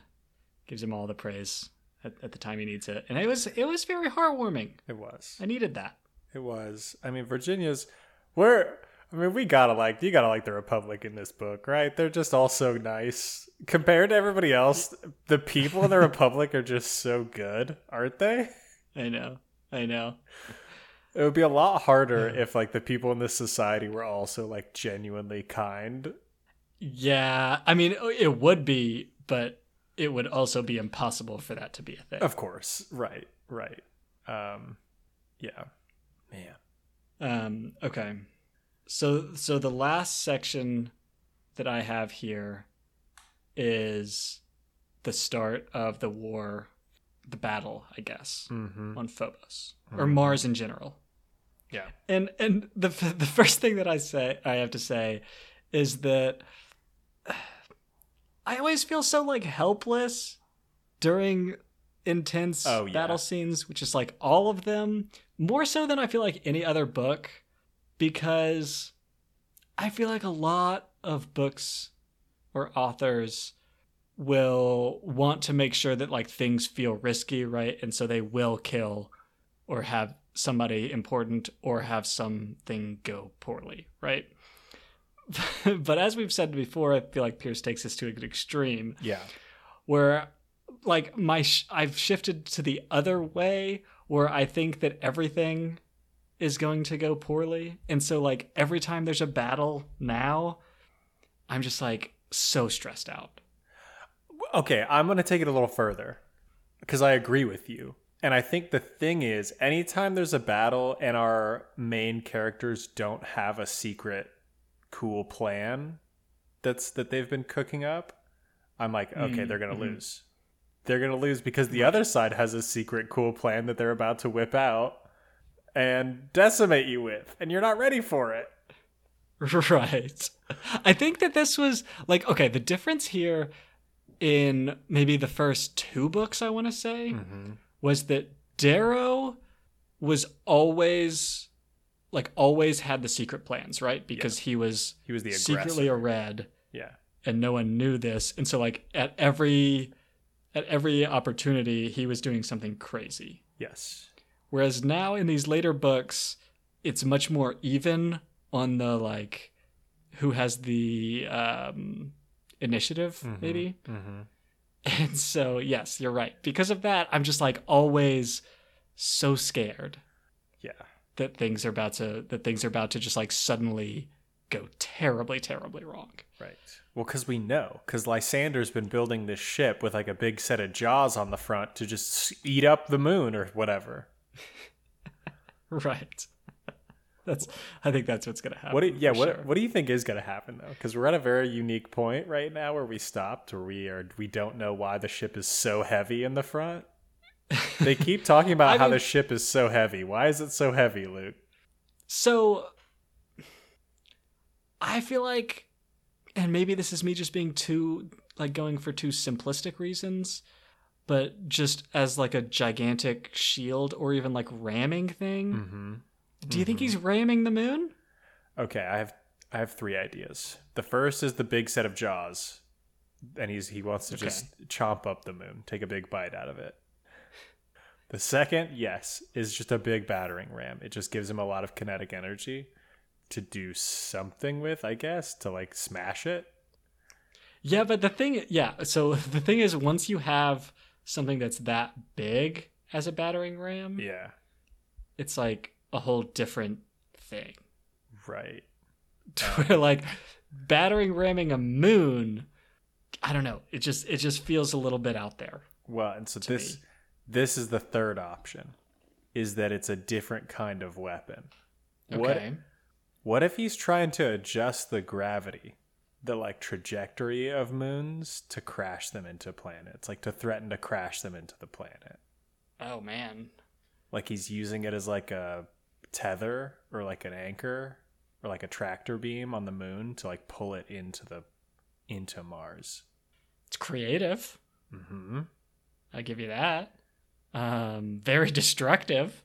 gives him all the praise at, at the time he needs it. And it was it was very heartwarming. It was. I needed that. It was. I mean, Virginia's. We're. I mean, we gotta like. You gotta like the Republic in this book, right? They're just all so nice compared to everybody else. The people in the Republic are just so good, aren't they? I know. I know. It would be a lot harder if like the people in this society were also like genuinely kind. Yeah, I mean it would be, but it would also be impossible for that to be a thing. Of course, right, right. Um, yeah, man. Um, okay. So so the last section that I have here is the start of the war, the battle, I guess, Mm-hmm. on Phobos or Mars in general. Yeah. And and the the first thing that I say I have to say is that I always feel so like helpless during intense Oh, yeah. battle scenes, which is like all of them, more so than I feel like any other book, because I feel like a lot of books or authors will want to make sure that like things feel risky, right? And so they will kill or have somebody important or have something go poorly, right? but as we've said before, I feel like Pierce takes this to an extreme Yeah. where like my sh- I've shifted to the other way where I think that everything is going to go poorly. And so like every time there's a battle now, I'm just like so stressed out. Okay, I'm going to take it a little further because I agree with you. And I think the thing is, anytime there's a battle and our main characters don't have a secret cool plan that's that they've been cooking up, I'm like, okay, mm, they're going to mm-hmm. lose. They're going to lose because the other side has a secret cool plan that they're about to whip out and decimate you with, and you're not ready for it. Right. I think that this was like okay, the difference here in maybe the first two books I want to say mm-hmm. Was that Darrow was always like always had the secret plans, right? Because he was He was the aggressor. secretly a red Yeah. and no one knew this. And so like at every at every opportunity he was doing something crazy. Yes. Whereas now in these later books, it's much more even on the like who has the um, initiative, maybe. Mm-hmm. And so, yes, you're right. Because of that, I'm just like always so scared Yeah. that things are about to that things are about to just like suddenly go terribly, terribly wrong. Right. Well, because we know, because Lysander's been building this ship with like a big set of jaws on the front to just eat up the moon or whatever. Right. That's. I think that's what's gonna happen. What? Do, yeah. What? sure. What do you think is going to happen though? Because we're at a very unique point right now where we stopped, where we are. We don't know why the ship is so heavy in the front. They keep talking about how mean- the ship is so heavy. Why is it so heavy, Luke? So I feel like and maybe this is me just being too like going for too simplistic reasons, but just as like a gigantic shield or even like ramming thing. Mm-hmm. Do you think he's mm-hmm. ramming the moon? Okay, I have I have three ideas. The first is the big set of jaws, and he's he wants to Okay. just chomp up the moon, take a big bite out of it. The second, yes, is just a big battering ram. It just gives him a lot of kinetic energy to do something with, I guess, to like smash it. Yeah, but the thing yeah, so the thing is once you have something that's that big as a battering ram, Yeah, it's like a whole different thing. right. where like battering ramming a moon i don't know it just it just feels a little bit out there Well, and so this me. this is the third option, is that it's a different kind of weapon. okay What What if he's trying to adjust the gravity, the like trajectory of moons to crash them into planets, like to threaten to crash them into the planet? oh man Like he's using it as like a tether or like an anchor or like a tractor beam on the moon to like pull it into the into Mars. it's creative Mm-hmm. i give you that um very destructive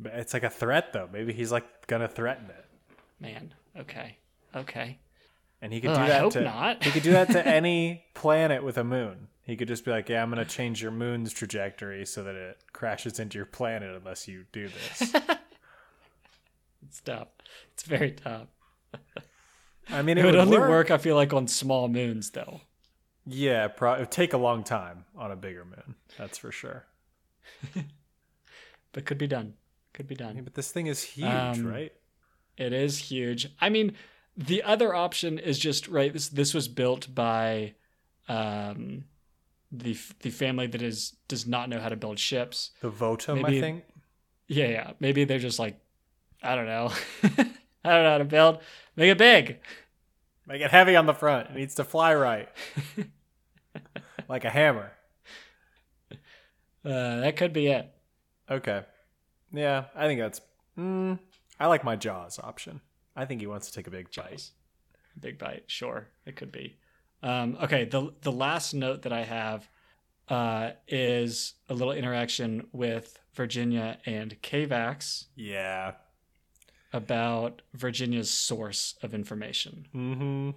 But it's like a threat though. Maybe he's like gonna threaten it. man okay okay And he could Uh, do I that hope to not. he could do that to any planet with a moon. He could just be like, "Yeah, I'm going to change your moon's trajectory so that it crashes into your planet unless you do this." it's tough it's very tough I mean, it, it, would, would only work. work i feel like on small moons though Yeah, pro- it would take a long time on a bigger moon. That's for sure. but could be done could be done Yeah, but this thing is huge, Um, right? It is huge. I mean, the other option is just right. This this was built by um, the the family that is does not know how to build ships. The Votum, maybe- I think. Yeah, yeah. Maybe they're just like, I don't know. I don't know how to build. Make it big. Make it heavy on the front. It needs to fly right, like a hammer. Uh, that could be it. Okay. Yeah, I think that's. Mm, I like my Jaws option. I think he wants to take a big bite. Jaws. Big bite. Sure, it could be. Um, okay. The the last note that I have uh, is a little interaction with Virginia and Kavax. Yeah. About Virginia's source of information. Mm-hmm.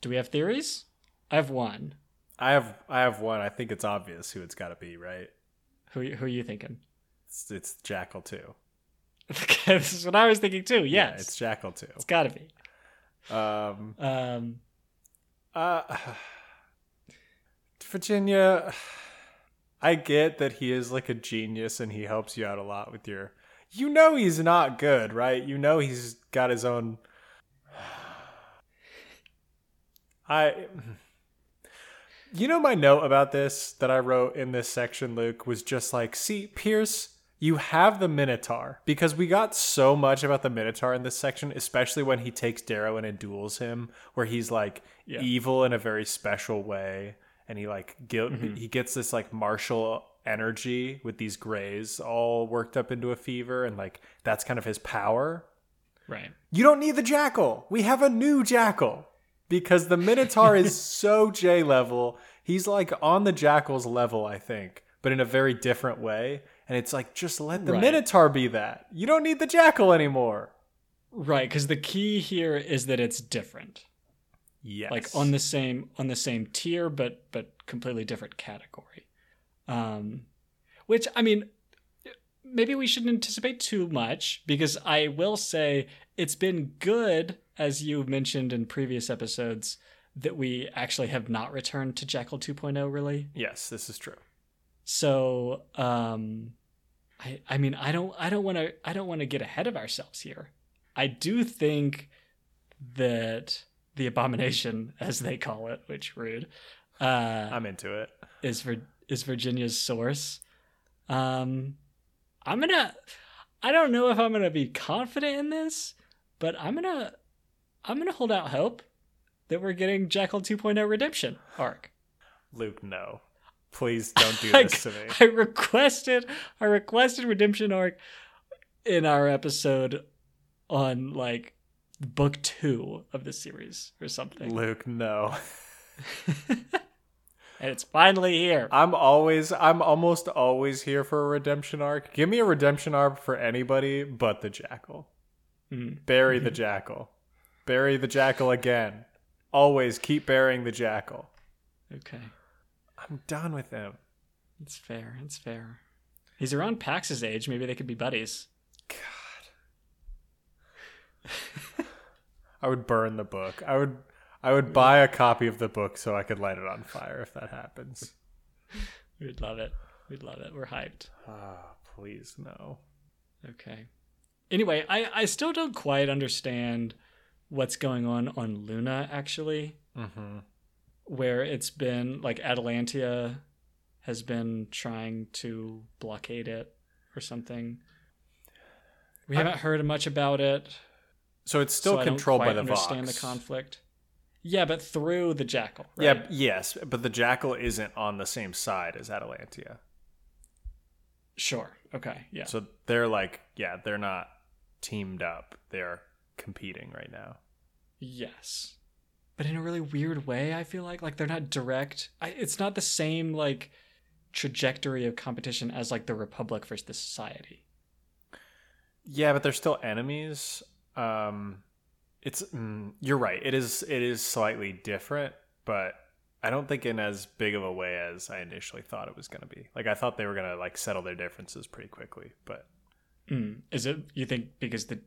Do we have theories? I have one. I have I have one. I think it's obvious who it's got to be, right? Who who are you thinking? It's, it's Jackal too. this is what I was thinking too. Yes, Yeah, it's Jackal too. it's got to be. Um, Um, uh, Virginia, I get that he is like a genius and he helps you out a lot with your. You know he's not good, right? You know he's got his own. I. You know, my note about this that I wrote in this section, Luke, was just like, see, Pierce, you have the Minotaur. Because we got so much about the Minotaur in this section, especially when he takes Darrow and duels him, where he's like Yeah. evil in a very special way. And he like guilt Mm-hmm. he gets this like martial energy with these grays all worked up into a fever, and like that's kind of his power. right. You don't need the jackal. We have a new jackal. Because the Minotaur is so J level. He's like on the jackal's level, I think, but in a very different way. And it's like, just let the Right. Minotaur be that. You don't need the jackal anymore. Right, because the key here is that it's different, Yes. like on the same on the same tier, but but completely different category. Um, which I mean, maybe we shouldn't anticipate too much because I will say it's been good, as you mentioned in previous episodes, that we actually have not returned to Jackal 2.0 really. Yes, this is true. So, um I I mean, I don't I don't want to I don't want to get ahead of ourselves here. I do think that the abomination as they call it, which rude, uh I'm into it. is Vir- is Virginia's source. Um, I'm gonna. I don't know if I'm gonna be confident in this, but I'm gonna. I'm gonna hold out hope that we're getting Jackal 2.0 redemption arc. Luke, no. Please don't do I, this to me. I requested. I requested redemption arc in our episode on like book two of the series or something, Luke, no. and it's finally here. I'm always I'm almost always here for a redemption arc. Give me a redemption arc for anybody but the jackal. Mm. Bury the jackal. Bury the jackal again. Always keep burying the jackal. Okay. I'm done with him. It's fair. It's fair. He's around Pax's age. Maybe they could be buddies. God. I would burn the book. I would I would buy a copy of the book so I could light it on fire if that happens. We'd love it. We'd love it. We're hyped. Ah, please no. Okay. Anyway, I, I still don't quite understand what's going on on Luna, actually, Mm-hmm. where it's been like Atalantia has been trying to blockade it or something. We I- haven't heard much about it. So it's still so controlled by the understand Vox. the conflict. Yeah, but through the Jackal. Right? Yeah, yes, but the jackal isn't on the same side as Atalantia. Sure. Okay. Yeah. So they're like, yeah, they're not teamed up. They're competing right now. Yes. But in a really weird way, I feel like like they're not direct. I, it's not the same like trajectory of competition as like the Republic versus the Society. Yeah, but they're still enemies. Um, it's mm, you're right. It is it is slightly different, but I don't think in as big of a way as I initially thought it was going to be. Like I thought they were going to like settle their differences pretty quickly, but Mm. Is it you think because the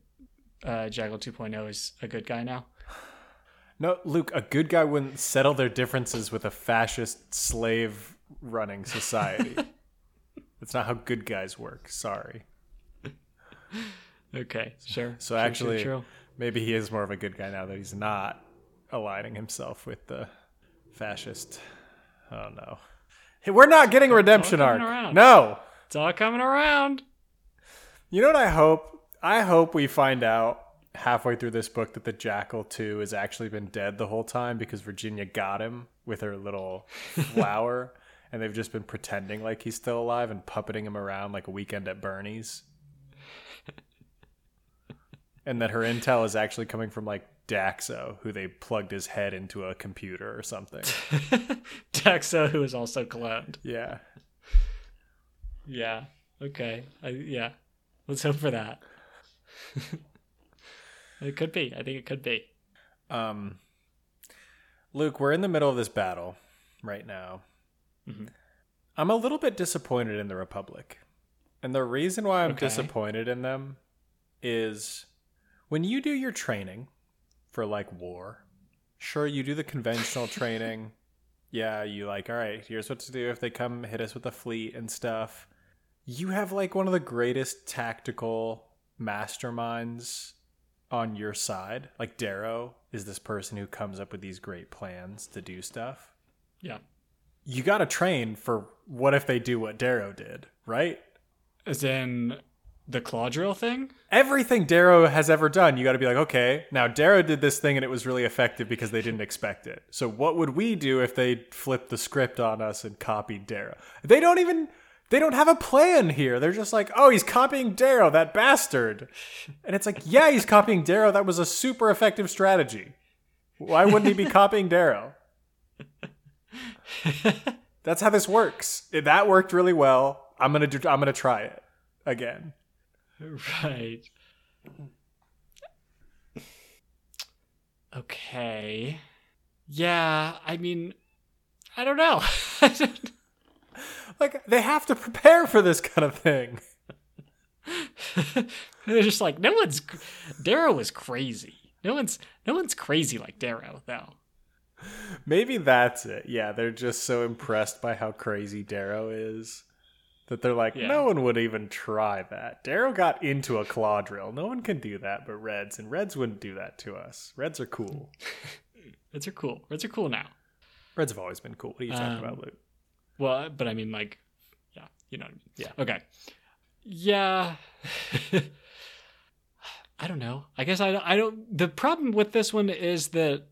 uh, Jackal 2.0 is a good guy now? no, Luke, a good guy wouldn't settle their differences with a fascist slave running society. That's not how good guys work. Sorry. Okay, sure. So true, actually, true. Maybe he is more of a good guy now that he's not aligning himself with the fascist. Oh no, hey, we're not getting a redemption arc. around. No, it's all coming around. you know what I hope? I hope we find out halfway through this book that the Jackal too has actually been dead the whole time because Virginia got him with her little flower, and they've just been pretending like he's still alive and puppeting him around like a weekend at Bernie's. And that her intel is actually coming from like Daxo, who they plugged his head into a computer or something. Daxo, who is also cloned. yeah. Yeah. Okay. I, yeah. Let's hope for that. it could be. I think it could be. Um, Luke, we're in the middle of this battle right now. Mhm. I'm a little bit disappointed in the Republic. And the reason why I'm Okay. disappointed in them is when you do your training for like war, sure, you do the conventional training. Yeah, you like, all right, here's what to do if they come hit us with a fleet and stuff. You have like one of the greatest tactical masterminds on your side. Like Darrow is this person who comes up with these great plans to do stuff. Yeah. You got to train for what if they do what Darrow did, right? As in the claw drill thing? Everything Darrow has ever done, you got to be like, okay, now Darrow did this thing and it was really effective because they didn't expect it. So what would we do if they flipped the script on us and copied Darrow? They don't even they don't have a plan here. They're just like, oh, he's copying Darrow, that bastard. And it's like, yeah, he's copying Darrow. That was a super effective strategy. Why wouldn't he be copying Darrow? That's how this works. That worked really well. I'm gonna do. I'm gonna try it again. Right. Okay. Yeah, I mean, I don't know. Like they have to prepare for this kind of thing. They're just like, no one's. Darrow was crazy. No one's no one's crazy like Darrow, though. Maybe that's it. Yeah, they're just so impressed by how crazy Darrow is that they're like, Yeah. no one would even try that. Darrow got into a claw drill. No one can do that but Reds, and Reds wouldn't do that to us. Reds are cool. Reds are cool. Reds are cool now. Reds have always been cool. What are you talking Um, about, Luke? Well, but I mean, like, yeah, you know what I mean. Yeah. Okay. Yeah. I don't know. I guess I, I don't. The problem with this one is that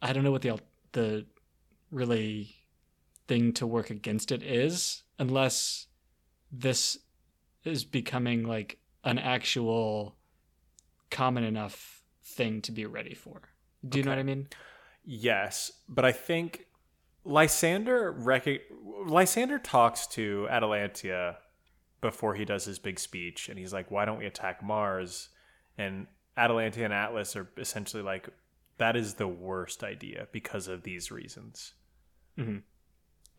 I don't know what the the really thing to work against it is, unless this is becoming like an actual common enough thing to be ready for. Do you know what I mean? Yes, but I think Lysander rec- Lysander talks to Atalantia before he does his big speech, and he's like, "Why don't we attack Mars?" And Atalantia and Atlas are essentially like, "That is the worst idea because of these reasons." Mhm.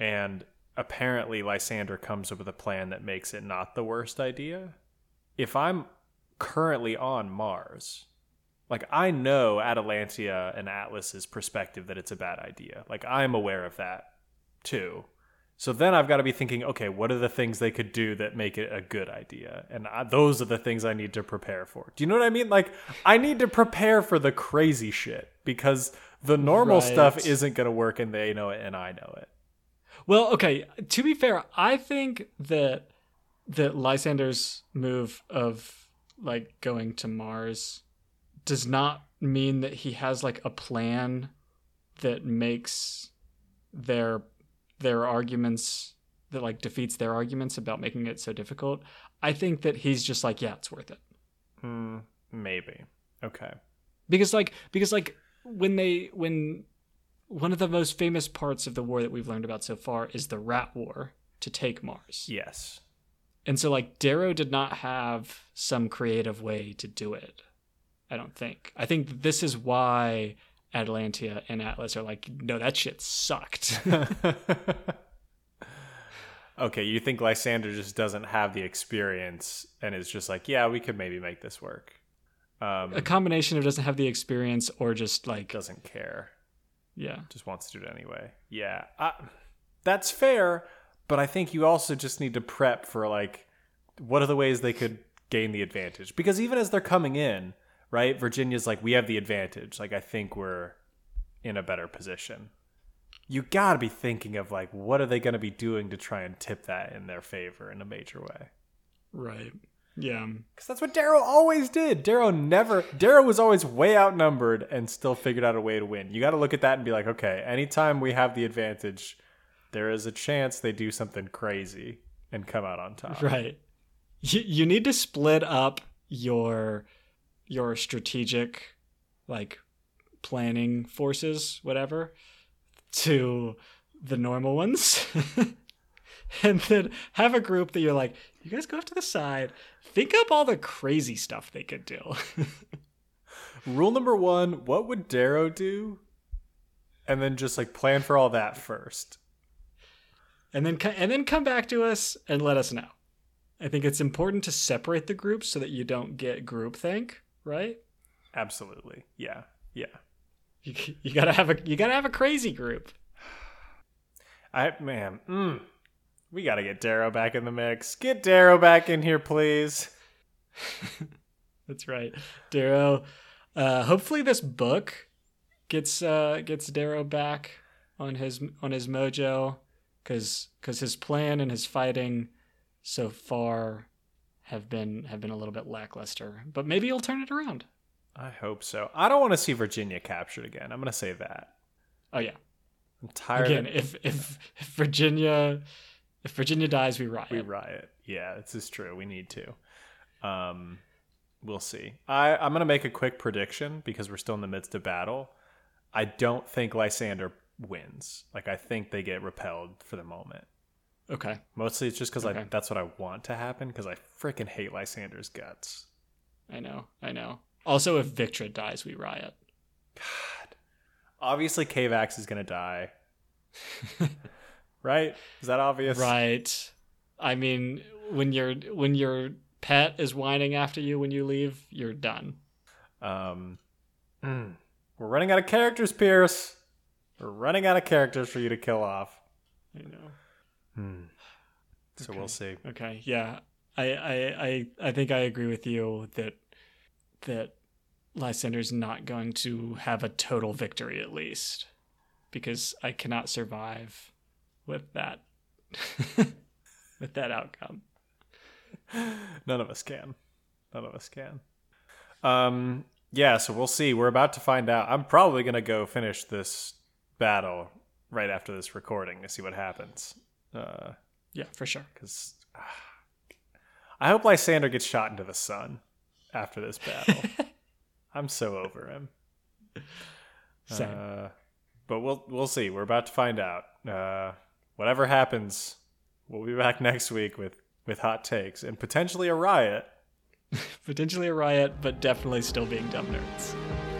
And apparently, Lysander comes up with a plan that makes it not the worst idea. If I'm currently on Mars, like I know Atalantia and Atlas's perspective that it's a bad idea. Like I'm aware of that too. So then I've got to be thinking, okay, what are the things they could do that make it a good idea? And I, those are the things I need to prepare for. Do you know what I mean? Like I need to prepare for the crazy shit because the normal Right. stuff isn't going to work and they know it and I know it. Well, okay. To be fair, I think that that Lysander's move of like going to Mars does not mean that he has like a plan that makes their their arguments that like defeats their arguments about making it so difficult. I think that he's just like, yeah, it's worth it. Hmm, maybe. Okay. Because like because like when they when one of the most famous parts of the war that we've learned about so far is the rat war to take Mars. Yes. And so like Darrow did not have some creative way to do it. I don't think. I think this is why Atalantia and Atlas are like, no, that shit sucked. okay, you think Lysander just doesn't have the experience and is just like, yeah, we could maybe make this work. Um, a combination of doesn't have the experience or just like doesn't care, yeah. just wants to do it anyway. Yeah, I, that's fair, but I think you also just need to prep for like, what are the ways they could gain the advantage? Because even as they're coming in, right, Virginia's like, we have the advantage. Like, I think we're in a better position. You got to be thinking of like, what are they going to be doing to try and tip that in their favor in a major way? Right. Yeah. Because that's what Darrow always did. Darrow never, Darrow was always way outnumbered and still figured out a way to win. You got to look at that and be like, okay, anytime we have the advantage, there is a chance they do something crazy and come out on top. Right. You you need to split up your your strategic like planning forces, whatever, to the normal ones. and then have a group that you're like, you guys go off to the side, think up all the crazy stuff they could do. Rule number one what would Darrow do? And then just like plan for all that first. and then and then come back to us and let us know. I think it's important to separate the groups so that you don't get groupthink, right? Absolutely. Yeah. Yeah. You, you gotta have a you gotta have a crazy group. I, man, mm, we got to get Darrow back in the mix. Get Darrow back in here, please. That's right, Darrow. Uh, hopefully, this book gets uh, gets Darrow back on his on his mojo, because because his plan and his fighting so far have been have been a little bit lackluster. But maybe he'll turn it around. I hope so. I don't want to see Virginia captured again. I'm going to say that. Oh yeah. I'm tired Again, if if if Virginia if Virginia dies, we riot. we riot. Yeah, this is true. We need to. Um, we'll see. I, I'm going to make a quick prediction because we're still in the midst of battle. I don't think Lysander wins. Like, I think they get repelled for the moment. okay. Mostly it's just because Okay. I that's what I want to happen because I freaking hate Lysander's guts. I know. I know. Also, if Victra dies, we riot. God. Obviously, Kavax is going to die. right? Is that obvious? Right. I mean, when your when your pet is whining after you when you leave, you're done. Um, mm, we're running out of characters, Pierce. We're running out of characters for you to kill off. I know. Hmm. So we'll see. Okay, yeah. I, I I I think I agree with you that that Lysander's not going to have a total victory at least. Because I cannot survive with that with that outcome. None of us can. None of us can. Um yeah, so we'll see. We're about to find out. I'm probably gonna go finish this battle right after this recording to see what happens. Uh Yeah, for sure. because I hope Lysander gets shot into the sun after this battle. I'm so over him. Same. Uh, but we'll we'll see. We're about to find out. Uh, whatever happens, we'll be back next week with with hot takes and potentially a riot. Potentially a riot, but definitely still being dumb nerds.